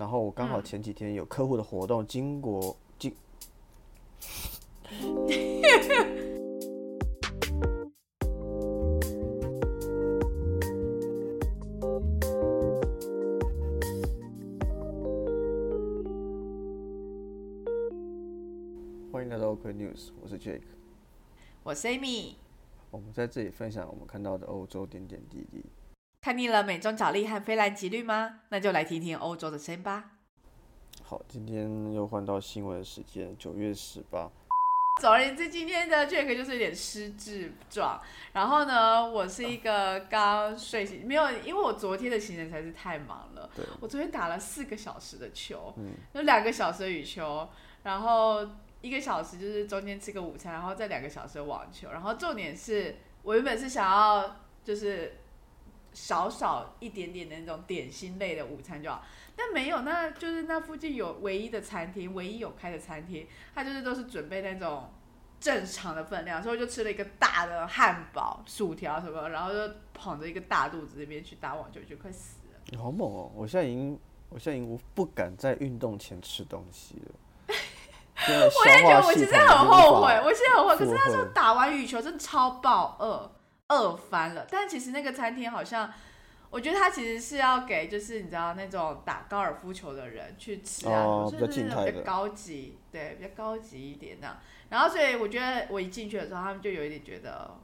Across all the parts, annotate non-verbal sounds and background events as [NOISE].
然后我刚好前几天有客户的活动，经过经。欢迎来到 OK News，我是 Jake，我是 Amy。我们在这里分享我们看到的欧洲点点滴滴。看腻了美中角力和非蓝即绿吗？那就来听听欧洲的声音吧。好，今天又换到新闻时间，九月十八。总而言之，今天的 Jack 就是有点失智状。然后呢，我是一个刚睡醒，没有，因为我昨天的行程实在是太忙了。对。我昨天打了四个小时的球，有两个小时的羽球，然后一个小时就是中间吃个午餐，然后再两个小时的网球。然后重点是我原本是想要就是少少一点点的那种点心类的午餐就好。但没有，那就是那附近有唯一的餐厅，唯一有开的餐厅，它就是都是准备那种正常的分量，所以我就吃了一个大的汉堡、薯条什么，然后就捧着一个大肚子那边去打网球，就快死了。你好猛哦！我现在已经，我现在已经不敢在运动前吃东西了。[LAUGHS] 我也觉得我其实很后悔，我现在很后悔。可是那时候打完羽球真的超爆饿，饿翻了。但其实那个餐厅好像。我觉得他其实是要给，就是你知道那种打高尔夫球的人去吃啊，就是那种比较高级，对，比较高级一点那样。然后所以我觉得我一进去的时候，他们就有一点觉得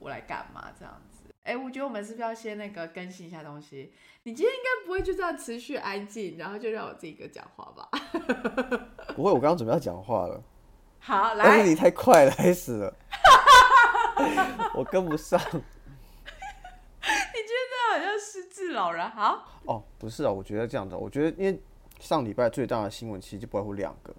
我来干嘛这样子。哎，我觉得我们是不是要先那个更新一下东西？你今天应该不会就这样持续安静，然后就让我自己一个讲话吧？不会，我刚刚准备要讲话了。[LAUGHS] 好，来。但是你太快了，开始了，[LAUGHS] 我跟不上。你觉得好像失智老人，好哦，不是啊，我觉得这样的，我觉得因为上礼拜最大的新闻其实就不外乎两个、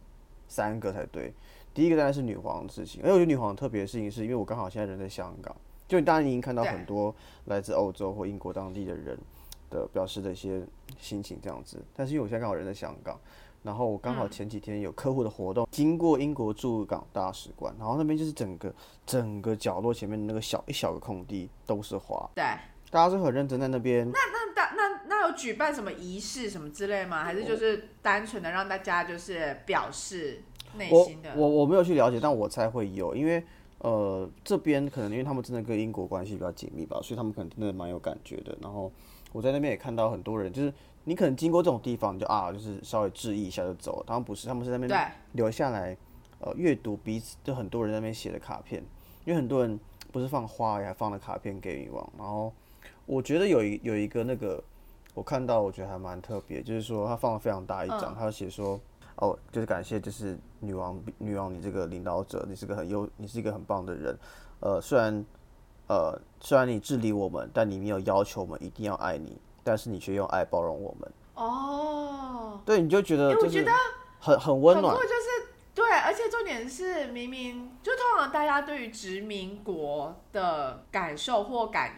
三个才对。第一个当然是女皇的事情，而且我觉得女皇特别的事情是因为我刚好现在人在香港，就当然已经看到很多来自欧洲或英国当地的人的表示的一些心情这样子。但是因为我现在刚好人在香港，然后我刚好前几天有客户的活动，经过英国驻港大使馆，然后那边就是整个整个角落前面的那个小一小个空地都是花。对。大家是很认真在那边。那那大那那有举办什么仪式什么之类吗？还是就是单纯的让大家就是表示内心的？我我我没有去了解，但我猜会有，因为呃这边可能因为他们真的跟英国关系比较紧密吧，所以他们可能真的蛮有感觉的。然后我在那边也看到很多人，就是你可能经过这种地方，你就啊就是稍微致意一下就走。他们不是，他们是在那边留下来呃阅读彼此，就很多人在那边写的卡片，因为很多人不是放花，还放了卡片给女王，然后。我觉得有一有一个那个，我看到我觉得还蛮特别，就是说他放了非常大一张，他写说，哦，就是感谢就是女王女王你这个领导者，你是个很优，你是一个很棒的人，呃，虽然呃虽然你治理我们，但你没有要求我们一定要爱你，但是你却用爱包容我们。哦，对，你就觉得我觉得很很温暖，就是对，而且重点是明明就通常大家对于殖民国的感受或感。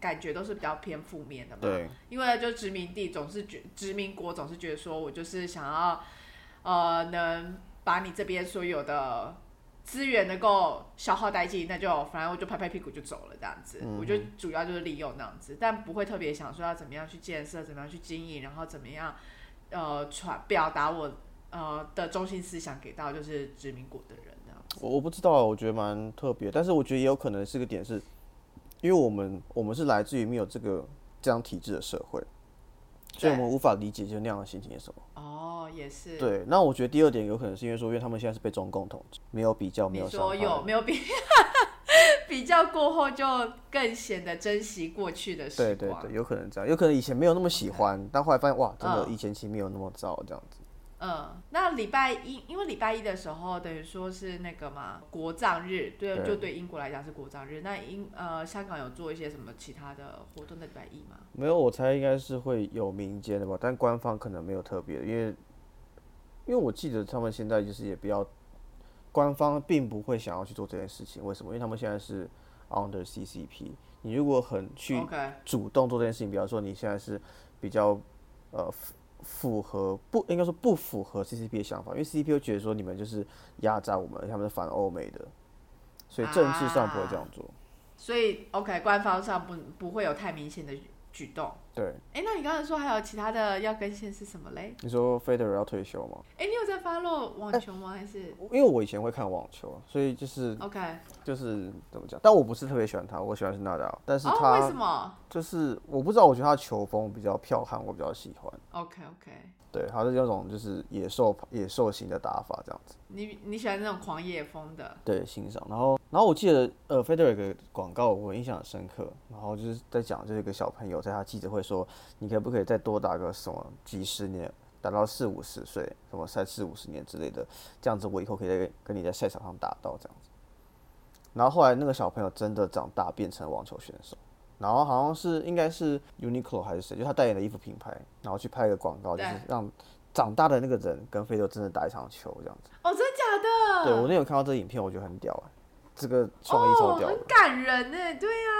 感觉都是比较偏负面的嘛，对，因为就殖民地总是觉殖民国总是觉得说我就是想要，呃，能把你这边所有的资源能够消耗殆尽，那就反正我就拍拍屁股就走了这样子，我就主要就是利用那样子，但不会特别想说要怎么样去建设，怎么样去经营，然后怎么样呃传表达我呃的中心思想给到就是殖民国的人这样子。我我不知道，我觉得蛮特别，但是我觉得也有可能是个点是。因为我们我们是来自于没有这个这样体制的社会，所以我们无法理解就那样的心情是什么。哦，也是。对，那我觉得第二点有可能是因为说，因为他们现在是被中共统治，没有比较，没有说有没有比 [LAUGHS] 比较过后就更显得珍惜过去的时光。对对对，有可能这样，有可能以前没有那么喜欢，但后来发现哇，真的以前其实没有那么糟这样子。嗯，那礼拜一，因为礼拜一的时候等于说是那个嘛国葬日，对，就对英国来讲是国葬日。那英呃香港有做一些什么其他的活动在礼拜一吗？没有，我猜应该是会有民间的吧，但官方可能没有特别，因为因为我记得他们现在就是也比较官方并不会想要去做这件事情，为什么？因为他们现在是 under CCP，你如果很去主动做这件事情，比方说你现在是比较呃。符合不应该说不符合 CCP 的想法，因为 CCP 觉得说你们就是压榨我们，他们是反欧美的，所以政治上不会这样做。所以 OK，官方上不不会有太明显的举动。对，哎，那你刚才说还有其他的要更新是什么嘞？你说 Federer 要退休吗？哎，你有在 follow 网球吗？还是因为我以前会看网球，所以就是 OK？就是怎么讲？但我不是特别喜欢他，我喜欢是纳达尔，但是哦，为什么就是我不知道，我觉得他球风比较剽悍，我比较喜欢。？OK OK，对，他是那种就是野兽野兽型的打法这样子。你你喜欢那种狂野风的？对，欣赏。然后，然后我记得，呃，Federer 有个广告我印象很深刻，然后就是在讲，就是一个小朋友在他记者会说，你可不可以再多打个什么几十年，打到四五十岁，什么赛四五十年之类的，这样子我以后可以在跟你在赛场上打到这样子。然后后来那个小朋友真的长大变成网球选手，然后好像是应该是 Uniqlo 还是谁，就他代言的衣服品牌，然后去拍一个广告，就是让长大的那个人跟非洲真的打一场球这样子。哦，真的假的？对我那有看到这个影片，我觉得很屌哎、这个创意超哦，屌的。很感人呢。对呀、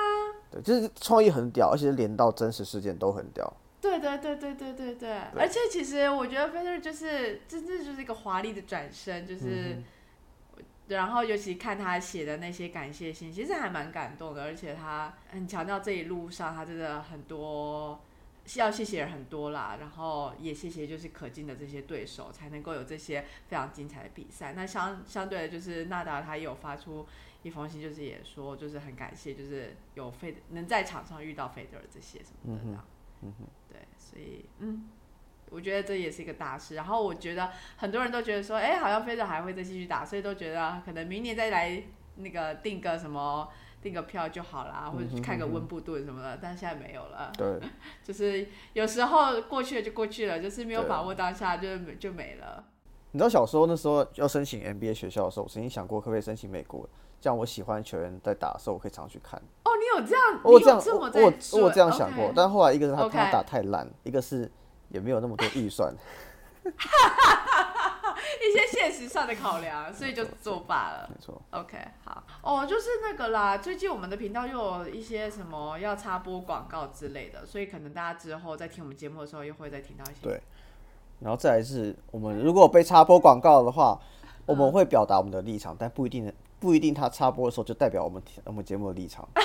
对，就是创意很屌，而且连到真实事件都很屌。对对对对对对对，而且其实我觉得 Federer 就是真正就是一个华丽的转身，就是，嗯然后尤其看他写的那些感谢信，其实还蛮感动的，而且他很强调这一路上他真的很多要谢谢人很多啦，然后也谢谢就是可敬的这些对手，才能够有这些非常精彩的比赛。那相相对的，就是纳达尔他也有发出一封信，就是也说就是很感谢，就是有费能在场上遇到费德尔这些什么的这样。嗯哼，对，所以嗯，我觉得这也是一个大事。然后我觉得很多人都觉得说，哎、好像菲德还会再继续打，所以都觉得可能明年再来那个订个什么。订个票就好啦，或者去看个温布顿什么的，但现在没有了。对，[LAUGHS] 就是有时候过去了就过去了，就是没有把握当下就就没了。你知道小时候那时候要申请 NBA 学校的时候，我曾经想过可不可以申请美国，这样我喜欢的球员在打的时候，我可以常去看。哦，你有这样，我有这样，你有这么我我这样想过但后来一个是他他打太烂，一个是也没有那么多预算。[LAUGHS] 一些现实上的考量，所以就作罢了。[LAUGHS] 没错，OK，好哦，就是那个啦。最近我们的频道又有一些什么要插播广告之类的，所以可能大家之后在听我们节目的时候，又会再听到一些。对然后再来是我们如果被插播广告的话，我们会表达我们的立场，但不一定不一定他插播的时候就代表我们我们节目的立场。[LAUGHS]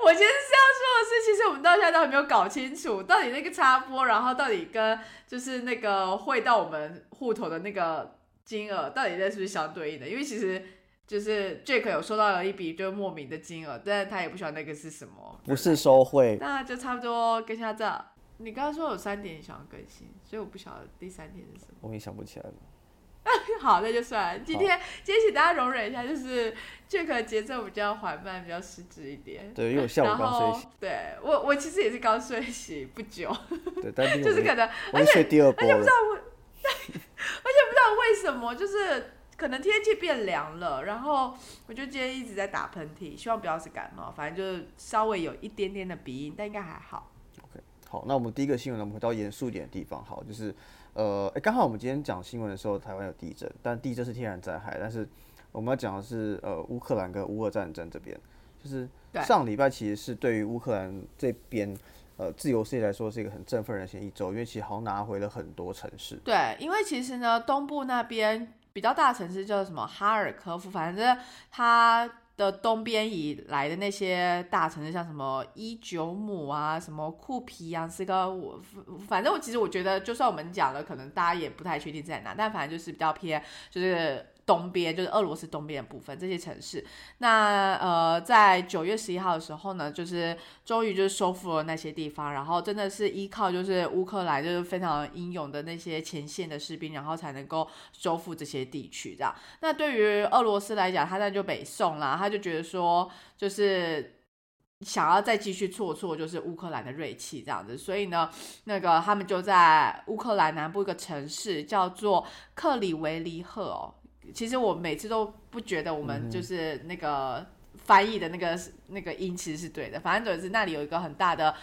我其实是要说的是，其实我们到现在都还没有搞清楚，到底那个插播，然后到底跟就是那个汇到我们户头的那个金额，到底在是不是相对应的？因为其实就是 Jack 有收到了一笔就莫名的金额，但是他也不晓得那个是什么。不是收汇，那就差不多跟下这。你刚刚说有三点想要更新，所以我不晓得第三点是什么。我也想不起来了。[LAUGHS] 好，那就算了。今天今天请大家容忍一下，就是 Jack 的节奏比较缓慢，比较失职一点。对，因为我下午刚睡醒，对我我其实也是刚睡醒不久，对，[LAUGHS] 但是就是可能我已经睡第二波了。[LAUGHS] 不知道为什么，就是可能天气变凉了，然后我就今天一直在打喷嚏，希望不要是感冒，反正就是稍微有一点点的鼻音，但应该还好。OK，好，那我们第一个新闻呢，我们回到严肃一点的地方。好，就是呃，哎刚好我们今天讲新闻的时候，台湾有地震，但地震是天然灾害，但是我们要讲的是呃乌克兰跟乌俄战争这边，就是上礼拜其实是对于乌克兰这边呃自由世界来说是一个很振奋人心的一周，因为其实好像拿回了很多城市。对，因为其实呢，东部那边比较大的城市叫什么哈尔科夫，反正它的东边以来的那些大城市，像什么伊久姆啊，什么库皮扬斯克，我反正我其实我觉得，就算我们讲了，可能大家也不太确定在哪，但反正就是比较偏，就是。东边就是俄罗斯东边的部分，这些城市。那呃，在九月十一号的时候呢，就是终于就是收复了那些地方，然后真的是依靠就是乌克兰就是非常英勇的那些前线的士兵，然后才能够收复这些地区。这样，那对于俄罗斯来讲，他那就北宋啦，他就觉得说就是。想要再继续挫挫，就是乌克兰的锐气这样子，所以呢，那个他们就在乌克兰南部一个城市叫做克里维利赫哦。其实我每次都不觉得我们就是那个翻译的那个那个音其实是对的，反正总之那里有一个很大的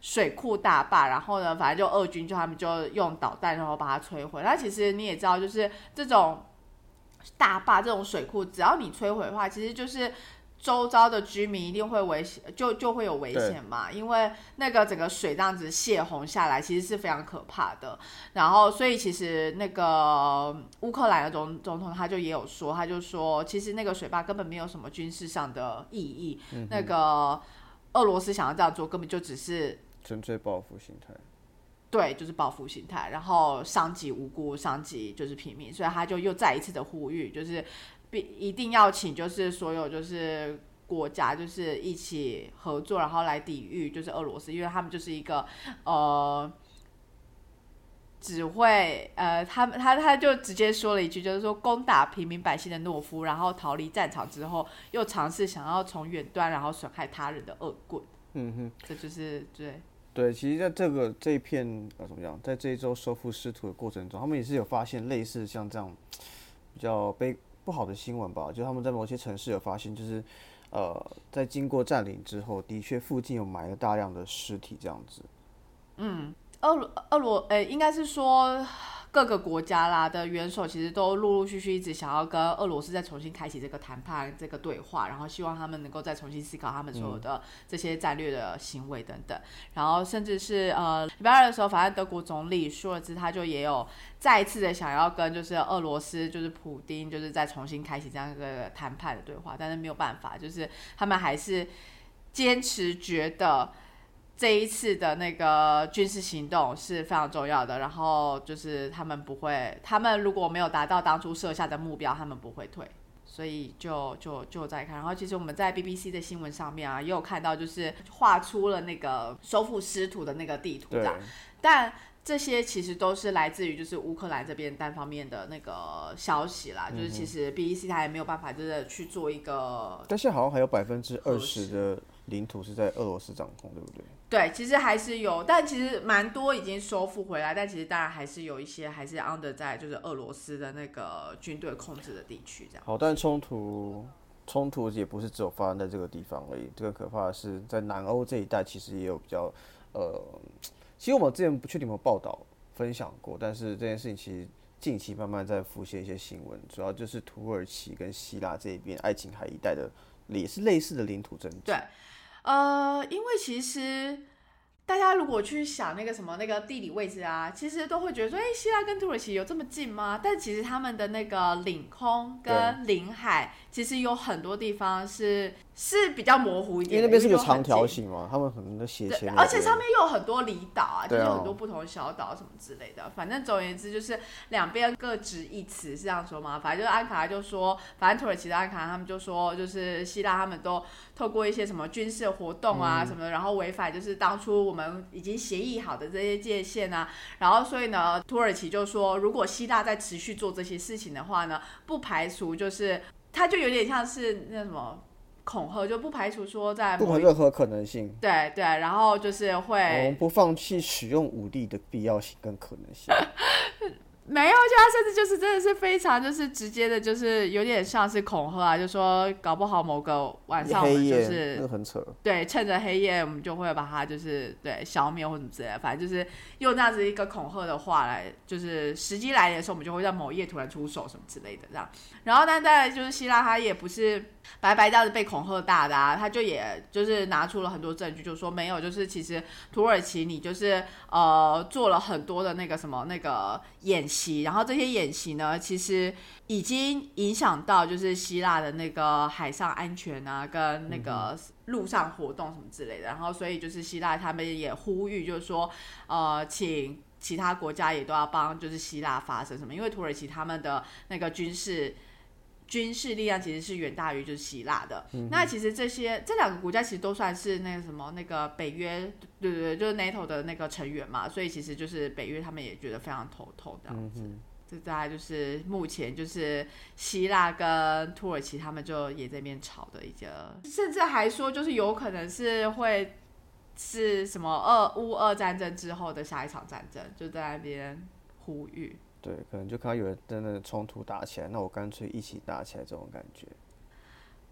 水库大坝，然后呢，反正就俄军就他们就用导弹然后把它摧毁。那其实你也知道，就是这种大坝这种水库，只要你摧毁的话，其实就是。周遭的居民一定会危险，就就会有危险嘛，因为那个整个水这样子泄洪下来，其实是非常可怕的。然后，所以其实那个乌克兰的总总统他就也有说，他就说，其实那个水坝根本没有什么军事上的意义，那个俄罗斯想要这样做，根本就只是纯粹报复心态。对，就是报复心态，然后伤及无辜，伤及就是平民，所以他就又再一次的呼吁，就是必一定要请，就是所有就是国家就是一起合作，然后来抵御就是俄罗斯，因为他们就是一个呃。只会呃，他们他他就直接说了一句，就是说攻打平民百姓的懦夫，然后逃离战场之后，又尝试想要从远端然后损害他人的恶棍。嗯哼，这就是对对，其实在这个这一片呃怎么样，在这一周收复失土的过程中，他们也是有发现类似像这样比较悲不好的新闻吧？就他们在某些城市有发现，就是呃，在经过占领之后，的确附近有埋了大量的尸体这样子。嗯。俄罗俄罗，呃，应该是说各个国家啦的元首，其实都陆陆续续一直想要跟俄罗斯再重新开启这个谈判、这个对话，然后希望他们能够再重新思考他们所有的这些战略的行为等等。然后甚至是呃礼拜二的时候，反正德国总理舒尔兹他就也有再一次的想要跟就是俄罗斯就是普丁就是再重新开启这样一个谈判的对话，但是没有办法，就是他们还是坚持觉得。这一次的那个军事行动是非常重要的，然后就是他们不会，他们如果没有达到当初设下的目标，他们不会退，所以就就就在看。然后其实我们在 BBC 的新闻上面啊，也有看到，就是画出了那个收复失土的那个地图，这样。但这些其实都是来自于就是乌克兰这边单方面的那个消息啦，就是其实 BBC 它也没有办法真的去做一个。但是好像还有百分之二十的。领土是在俄罗斯掌控，对不对？对，其实还是有，但其实蛮多已经收复回来，但其实当然还是有一些还是 under 在就是俄罗斯的那个军队控制的地区这样。好，但冲突冲突也不是只有发生在这个地方而已，这个可怕的是在南欧这一带，其实也有比较呃，其实我们之前不确定有没有报道分享过，但是这件事情其实近期慢慢在浮现一些新闻，主要就是土耳其跟希腊这一边爱琴海一带的也是类似的领土争执。对。呃，因为其实大家如果去想那个什么那个地理位置啊，其实都会觉得说，哎，希腊跟土耳其有这么近吗？但其实他们的那个领空跟领海，其实有很多地方是。是比较模糊一点，因为那边是个长条形嘛，他们可能的斜线，而且上面又有很多离岛啊，就是很多不同的小岛什么之类的。反正总而言之，就是两边各执一词，是这样说吗？反正就是安卡拉就说，反正土耳其的安卡拉他们就说，就是希腊他们都透过一些什么军事活动啊什么的，然后违反就是当初我们已经协议好的这些界限啊。然后所以呢，土耳其就说，如果希腊在持续做这些事情的话呢，不排除就是他就有点像是那什么。恐吓就不排除说在不管任何可能性，对对，然后就是会我们不放弃使用武力的必要性跟可能性。[LAUGHS] 没有，就他甚至就是真的是非常就是直接的，就是有点像是恐吓啊，就说搞不好某个晚上我们就是很扯，对，趁着黑夜我们就会把它就是对消灭或什么之类的，反正就是用这样子一个恐吓的话来，就是时机来临的时候，我们就会在某一夜突然出手什么之类的这样。然后，但在就是希腊，他也不是白白这样子被恐吓大的啊，他就也就是拿出了很多证据，就说没有，就是其实土耳其你就是呃做了很多的那个什么那个演习，然后这些演习呢，其实已经影响到就是希腊的那个海上安全啊，跟那个陆上活动什么之类的。然后，所以就是希腊他们也呼吁，就是说呃，请其他国家也都要帮，就是希腊发生什么，因为土耳其他们的那个军事。军事力量其实是远大于就是希腊的。那其实这些这两个国家其实都算是那个什么那个北约，对对对，就是 NATO 的那个成员嘛。所以其实就是北约他们也觉得非常头痛这样子。这大概就是目前就是希腊跟土耳其他们就也在那边吵的一个，甚至还说就是有可能是会是什么二乌二战争之后的下一场战争，就在那边呼吁。对，可能就看到有人真的冲突打起来，那我干脆一起打起来这种感觉。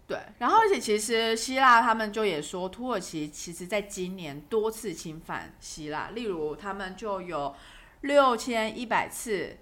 对，然后而且其实希腊他们就也说，土耳其其实在今年多次侵犯希腊，例如他们就有六千一百次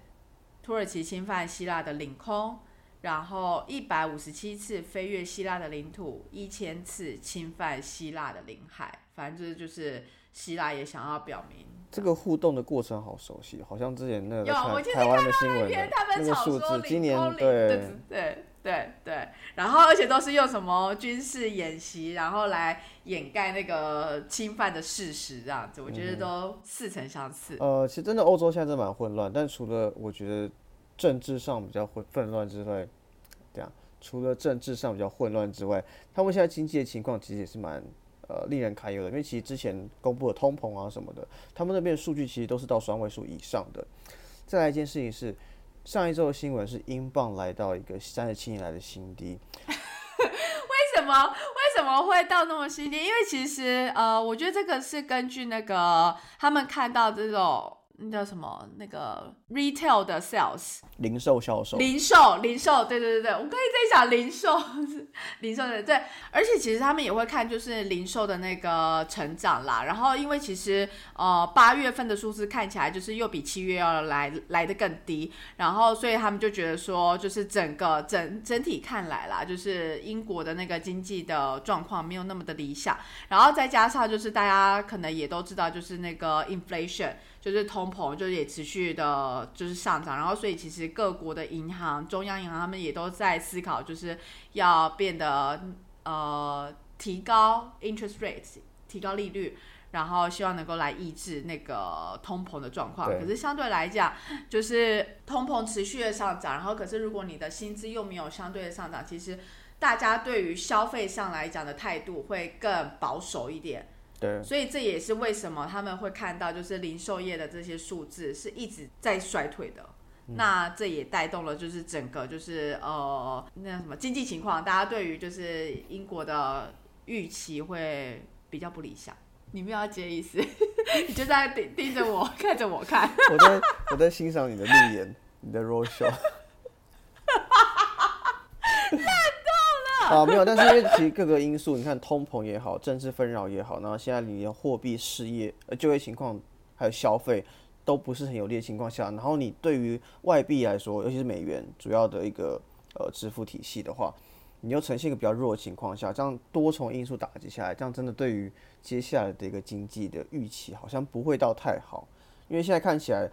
土耳其侵犯希腊的领空，然后一百五十七次飞越希腊的领土，一千次侵犯希腊的领海，反正就是就是希腊也想要表明。这个互动的过程好熟悉，好像之前那个台台湾的新闻那个数字，今年对对对对，然后而且都是用什么军事演习，然后来掩盖那个侵犯的事实，这样子，我觉得都似曾相似。呃，其实真的欧洲现在真的蛮混乱，但除了我觉得政治上比较混混乱之外，这样除了政治上比较混乱之外，他们现在经济的情况其实也是蛮呃令人堪忧的，因为其实之前公布的通膨啊什么的，他们那边的数据其实都是到双位数以上的。再来一件事情是。上一周的新闻是英镑来到一个三十七年来的新低，为什么为什么会到那么新低？因为其实呃，我觉得这个是根据那个他们看到这种。那叫什么？那个 retail 的 sales，零售销售，零售零售，对对对对，我刚才在想零售，[LAUGHS] 零售的对，而且其实他们也会看就是零售的那个成长啦。然后因为其实呃八月份的数字看起来就是又比七月要来来的更低，然后所以他们就觉得说就是整个整整体看来啦，就是英国的那个经济的状况没有那么的理想。然后再加上就是大家可能也都知道，就是那个 inflation。就是通膨，就是也持续的，就是上涨，然后所以其实各国的银行、中央银行他们也都在思考，就是要变得呃提高 interest rates，提高利率，然后希望能够来抑制那个通膨的状况。可是相对来讲，就是通膨持续的上涨，然后可是如果你的薪资又没有相对的上涨，其实大家对于消费上来讲的态度会更保守一点。对，所以这也是为什么他们会看到，就是零售业的这些数字是一直在衰退的。那这也带动了，就是整个就是呃，那什么经济情况，大家对于就是英国的预期会比较不理想。你不要接意思，[LAUGHS] 你就在盯盯着我，[LAUGHS] 看着我看。我在我在欣赏你的路演，你的 road show。啊，没有，但是因为其实各个因素，你看通膨也好，政治纷扰也好，然后现在你的货币、失业、呃就业情况，还有消费都不是很有利的情况下，然后你对于外币来说，尤其是美元主要的一个呃支付体系的话，你又呈现一个比较弱的情况下，这样多重因素打击下来，这样真的对于接下来的一个经济的预期好像不会到太好，因为现在看起来，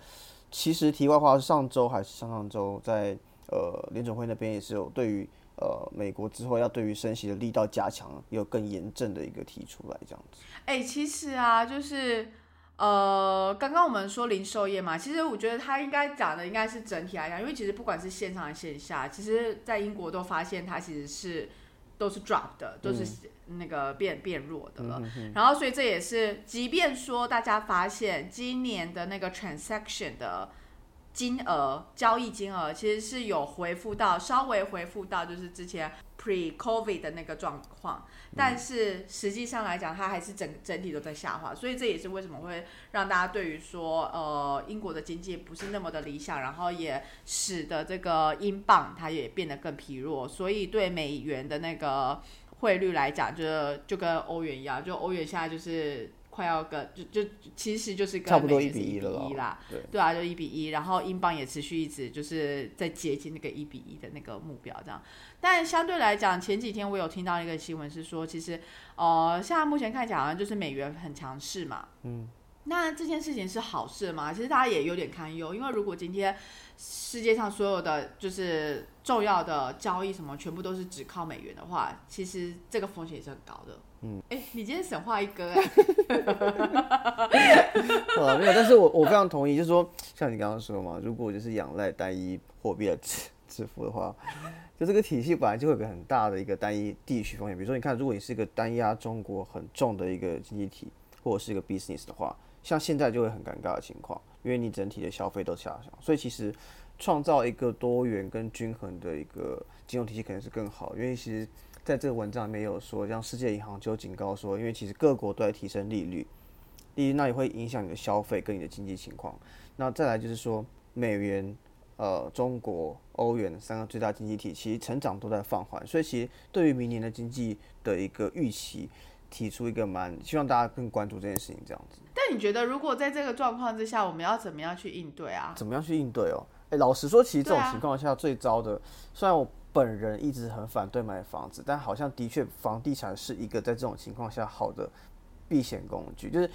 其实题外话是，上周还是上上周在呃联准会那边也是有对于。呃，美国之后要对于升息的力道加强，有更严正的一个提出来，这样子。哎，其实啊，就是呃，刚刚我们说零售业嘛，其实我觉得他应该讲的应该是整体来讲，因为其实不管是线上线下，其实在英国都发现它其实是都是 drop 的，都是那个变变弱的了。然后，所以这也是，即便说大家发现今年的那个 transaction 的。金额交易金额其实是有回复到稍微回复到就是之前 pre covid 的那个状况，但是实际上来讲，它还是整整体都在下滑，所以这也是为什么会让大家对于说呃英国的经济不是那么的理想，然后也使得这个英镑它也变得更疲弱，所以对美元的那个汇率来讲，就就跟欧元一样，就欧元现在就是。快要跟就就其实就是跟差不多一比一啦，对对啊，就一比一，然后英镑也持续一直就是在接近那个一比一的那个目标这样。但相对来讲，前几天我有听到一个新闻是说，其实呃，现在目前看起来好像就是美元很强势嘛，嗯，那这件事情是好事吗？其实大家也有点堪忧，因为如果今天世界上所有的就是重要的交易什么全部都是只靠美元的话，其实这个风险也是很高的。嗯，哎，你今天神话一哥哎，[LAUGHS] 啊，没有，但是我我非常同意，就是说，像你刚刚说嘛，如果就是仰赖单一货币的支支付的话，就这个体系本来就会有个很大的一个单一地区风险。比如说，你看，如果你是一个单压中国很重的一个经济体，或者是一个 business 的话，像现在就会很尴尬的情况，因为你整体的消费都下降，所以其实创造一个多元跟均衡的一个金融体系可能是更好，因为其实。在这个文章里面有说，像世界银行就警告说，因为其实各国都在提升利率，利率那也会影响你的消费跟你的经济情况。那再来就是说，美元、呃中国、欧元三个最大经济体，其实成长都在放缓，所以其实对于明年的经济的一个预期，提出一个蛮希望大家更关注这件事情这样子。但你觉得，如果在这个状况之下，我们要怎么样去应对啊？怎么样去应对哦？哎，老实说，其实这种情况下最糟的，虽然我。本人一直很反对买房子，但好像的确房地产是一个在这种情况下好的避险工具。就是，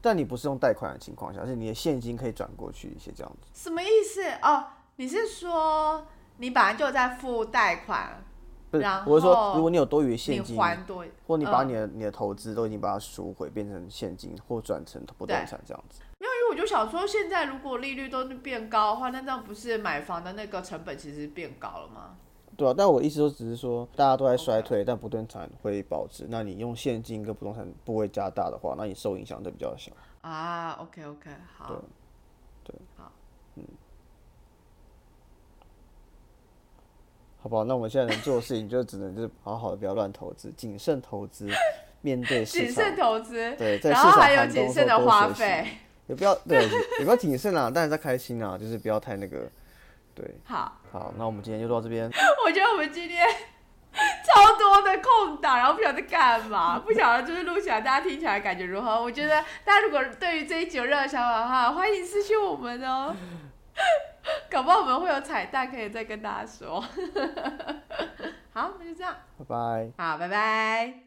但你不是用贷款的情况下，是你的现金可以转过去一些这样子。什么意思哦？你是说你本来就在付贷款，不是，我是说，如果你有多余的现金，还多，或你把嗯你的、你的投资都已经把它赎回，变成现金或转成不动产这样子。没有因为我就想说，现在如果利率都变高的话，那这样不是买房的那个成本其实变高了吗？对啊，但我意思说只是说，大家都在衰退但不动产会保值。那你用现金跟不动产部位加大的话，那你受影响就比较小。啊，OK OK，好，对好，好不好？那我们现在能做的事情就只能就是好好的不要乱投资，谨慎投资，面对市场谨慎。投资，对，在市然后还有谨慎的花费。也不要对，也不要谨慎啦，当然在开心啦，就是不要太那个。对，好，好，那我们今天就到这边。[LAUGHS] 我觉得我们今天 [LAUGHS] 超多的空档，然后不晓得干嘛，不晓得就是录起来大家听起来感觉如何？我觉得大家如果对于这一集有任何想法的话，欢迎私信我们哦。[LAUGHS] 搞不好我们会有彩蛋可以再跟大家说。好，那就这样，拜拜。好，拜拜。